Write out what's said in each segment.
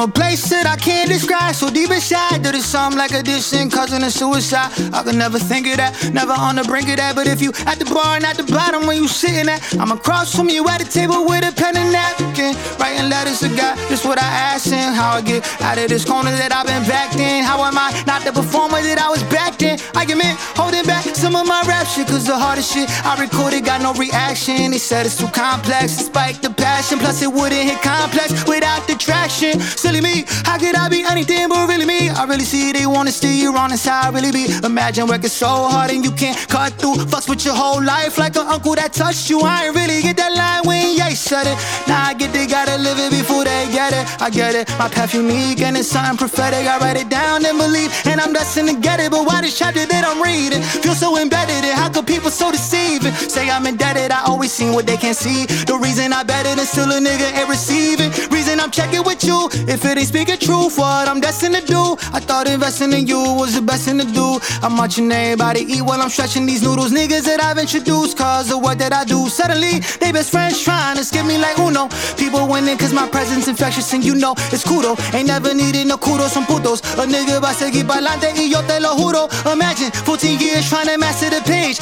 a place that I can't describe. So deep inside that it's something like addiction, cousin of suicide. I could never think of that, never on the brink of that. But if you at the bar and at the bottom when you sitting at, I'm across from you at the table with a pen and napkin, writing letters to God. Just what I asked him, how I get out of this corner that I've been backed in. How am I not the performer that I was back then? I admit, holding back some of my rap shit, cause the hardest shit I recorded got no reaction. He said it's too complex, despite the passion. Plus, it wouldn't hit complex without the traction. Silly me, how could I be anything but really me? I really see they wanna steer you wrong, that's how I really be. Imagine working so hard and you can't cut through. Fucks with your whole life like an uncle that touched you. I ain't really get that line when Ye said it. Now I get they gotta live it before they get it. I get it, my path unique and it's something prophetic. I write it down and believe, and I'm destined to get it. But why this chapter that I'm reading feel so embedded? And how could people so deceiving? Say I'm indebted, I always seen what they can't see. The reason I bet it and still a nigga ain't receiving. Reason I'm checking with you. If it ain't speaking truth, what I'm destined to do. I thought investing in you was the best thing to do. I'm watching everybody eat while I'm stretching these noodles. Niggas that I've introduced, cause of what that I do. Suddenly, they best friends trying to skip me like Uno. People winning cause my presence infectious and you know it's kudo. Ain't never needed no kudos from putos. A nigga va a seguir pa'lante y yo te lo juro. Imagine 14 years trying to master the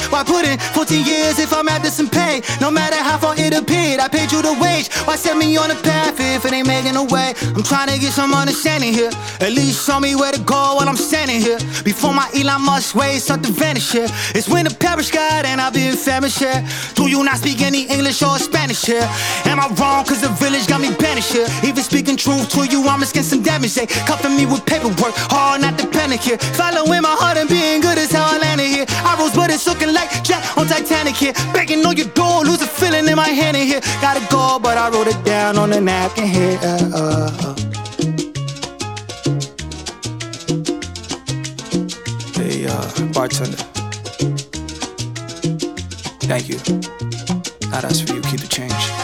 Why put in 14 years if I'm after some pay? No matter how far it appeared, I paid you the wage. Why set me on a path if it ain't making a way? I'm trying to get some understanding here. At least show me where to go while I'm standing here. Before my Elon Musk ways start to vanish here. It's when the parish God and I've been famished here. Do you not speak any English or Spanish here? Am I wrong? Cause the village got me banished here. Even speaking truth to you, I'm risking some damage. They cuffing me with paperwork, hard not to panic here. Following my heart and being good Titanic here. Begging on your door, lose a feeling in my hand in here. Gotta go, but I wrote it down on the napkin here. Uh, uh, uh. Hey, uh, bartender. Thank you. Now that's for you. Keep the change.